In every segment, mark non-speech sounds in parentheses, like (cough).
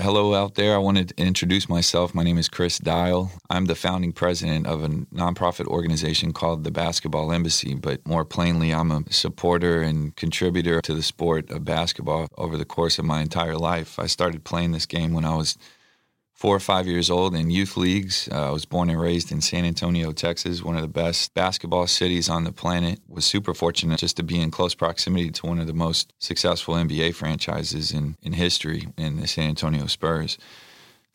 Hello out there. I wanted to introduce myself. My name is Chris Dial. I'm the founding president of a nonprofit organization called the Basketball Embassy, but more plainly, I'm a supporter and contributor to the sport of basketball over the course of my entire life. I started playing this game when I was four or five years old in youth leagues. Uh, I was born and raised in San Antonio, Texas, one of the best basketball cities on the planet. Was super fortunate just to be in close proximity to one of the most successful NBA franchises in, in history in the San Antonio Spurs.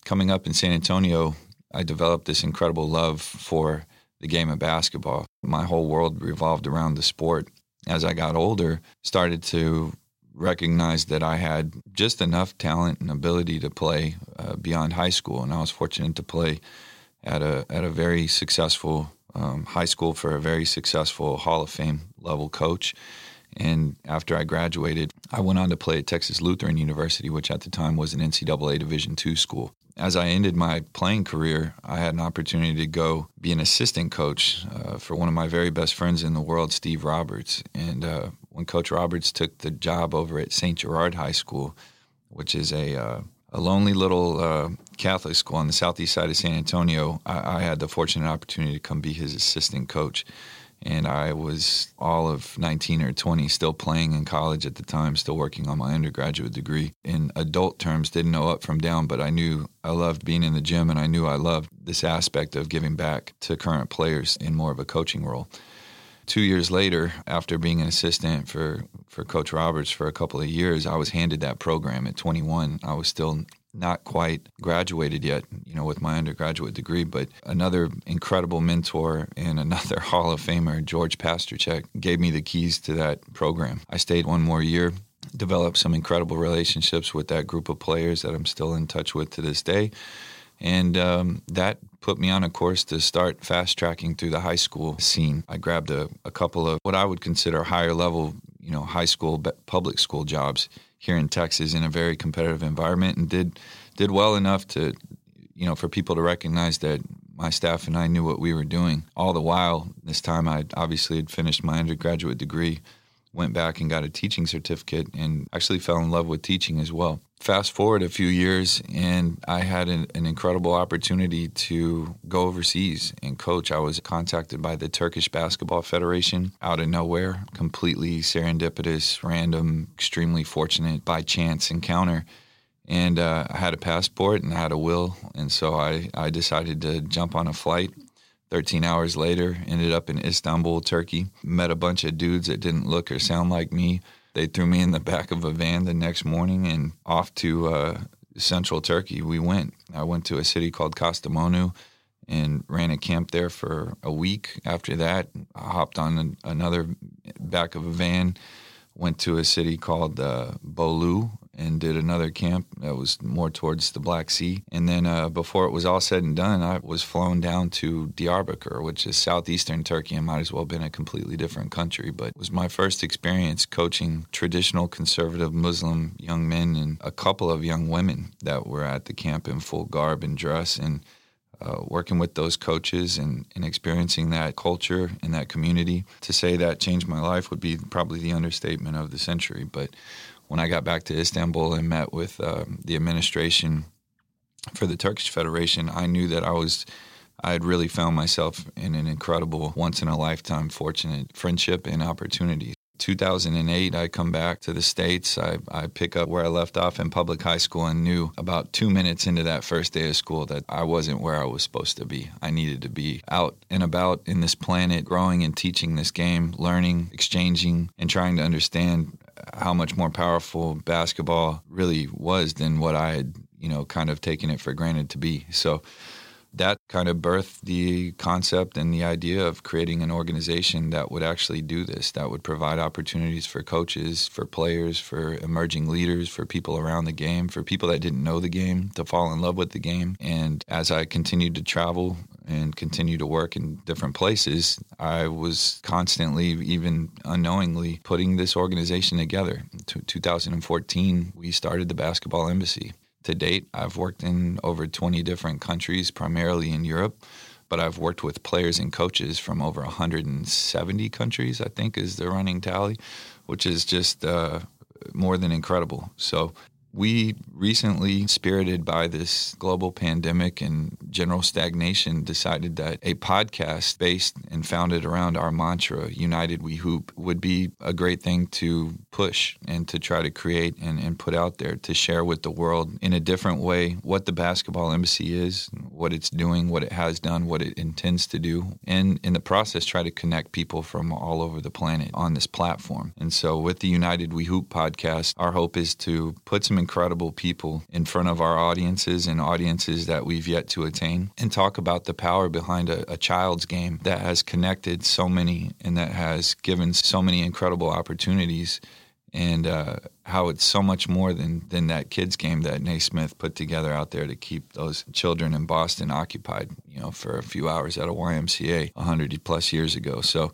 Coming up in San Antonio, I developed this incredible love for the game of basketball. My whole world revolved around the sport. As I got older, started to recognized that I had just enough talent and ability to play uh, beyond high school, and I was fortunate to play at a at a very successful um, high school for a very successful Hall of Fame level coach. And after I graduated, I went on to play at Texas Lutheran University, which at the time was an NCAA Division II school. As I ended my playing career, I had an opportunity to go be an assistant coach uh, for one of my very best friends in the world, Steve Roberts. And uh, when Coach Roberts took the job over at St. Gerard High School, which is a uh, a lonely little uh, Catholic school on the southeast side of San Antonio, I, I, had the fortunate opportunity to come be his assistant coach. And I was all of 19 or 20, still playing in college at the time, still working on my undergraduate degree. In adult terms, didn't know up from down, but I knew I loved being in the gym and I knew I loved this aspect of giving back to current players in more of a coaching role two years later, after being an assistant for, for Coach Roberts for a couple of years, I was handed that program at 21. I was still not quite graduated yet, you know, with my undergraduate degree, but another incredible mentor and another (laughs) Hall of Famer, George Pasterchek, gave me the keys to that program. I stayed one more year, developed some incredible relationships with that group of players that I'm still in touch with to this day. And um, that put me on a course to start fast tracking through the high school scene. I grabbed a, a couple of what I would consider higher level, you know, high school, public school jobs here in Texas in a very competitive environment and did did well enough to, you know, for people to recognize that my staff and I knew what we were doing. All the while, this time I obviously had finished my undergraduate degree went back and got a teaching certificate and actually fell in love with teaching as well. Fast forward a few years, and I had an, an, incredible opportunity to go overseas and coach. I was contacted by the Turkish Basketball Federation out of nowhere, completely serendipitous, random, extremely fortunate by chance encounter. And uh, I had a passport and I had a will, and so I, I decided to jump on a flight 13 hours later, ended up in Istanbul, Turkey. Met a bunch of dudes that didn't look or sound like me. They threw me in the (laughs) back of a van the next morning and off to uh, central Turkey we went. I went to a city called Kastamonu and ran a camp there for a week. After that, I hopped on another back of a van, went to a city called uh, Bolu and did another camp that was more towards the Black Sea. And then uh, before it was all said and done, I was flown down to Diyarbakir, which is southeastern Turkey and might as well have been a completely different country. But it was my first experience coaching traditional conservative Muslim young men and a couple of young women that were at the camp in full garb and dress. And uh, working with those coaches and, and experiencing that culture and that community. To say that changed my life would be probably the understatement of the century. But when I got back to Istanbul and met with um, the administration for the Turkish Federation, I knew that I was I had really found myself in an incredible, once in a lifetime, fortunate friendship and opportunity. 2008, I come back to the States. I, I pick up where I left off in public high school and knew about two minutes into that first day of school that I wasn't where I was supposed to be. I needed to be out and about in this planet, growing and teaching this game, learning, exchanging, and trying to understand how much more powerful basketball really was than what I had, you know, kind of taken it for granted to be. So that kind of birthed the concept and the idea of creating an organization that would actually do this, that would provide opportunities for coaches, for players, for emerging leaders, for people around the game, for people that didn't know the game to fall in love with the game. And as I continued to travel and continue to work in different places, I was constantly, even unknowingly, putting this organization together. In 2014, we started the Basketball Embassy. To date, I've worked in over 20 different countries, primarily in Europe, but I've worked with players and coaches from over 170 countries, I think is the running tally, which is just uh, more than incredible. So we recently, spirited by this global pandemic and general stagnation, decided that a podcast based and founded around our mantra, United We Hoop, would be a great thing to push and to try to create and, and put out there to share with the world in a different way what the Basketball Embassy is, what it's doing, what it has done, what it intends to do, and in the process, try to connect people from all over the planet on this platform. And so, with the United We Hoop podcast, our hope is to put some incredible people in front of our audiences and audiences that we've yet to attain and talk about the power behind a, a child's game that has connected so many and that has given so many incredible opportunities and uh, how it's so much more than, than that kids game that Naismith put together out there to keep those children in Boston occupied, you know, for a few hours at a YMCA 100 plus years ago. So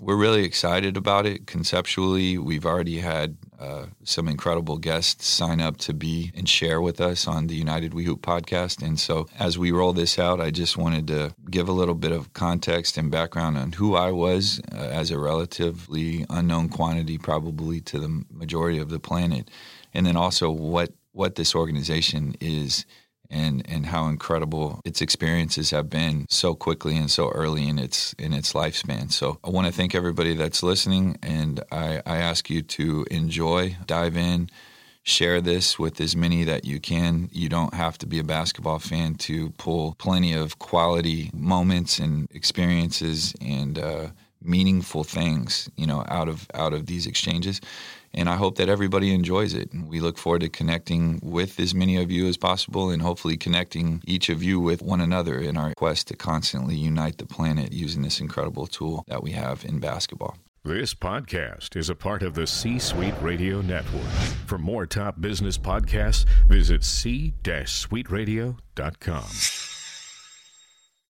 we're really excited about it conceptually. We've already had uh, some incredible guests sign up to be and share with us on the United We Hoop podcast. And so, as we roll this out, I just wanted to give a little bit of context and background on who I was uh, as a relatively unknown quantity, probably to the majority of the planet, and then also what what this organization is and and how incredible its experiences have been so quickly and so early in its in its lifespan. So I want to thank everybody that's listening, and I, I ask you to enjoy, dive in, share this with as many that you can. You don't have to be a basketball fan to pull plenty of quality moments and experiences and uh, meaningful things, you know, out of out of these exchanges and I hope that everybody enjoys it. We look forward to connecting with as many of you as possible and hopefully connecting each of you with one another in our quest to constantly unite the planet using this incredible tool that we have in basketball. This podcast is a part of the C Suite Radio Network. For more top business podcasts, visit c-suiteradio.com.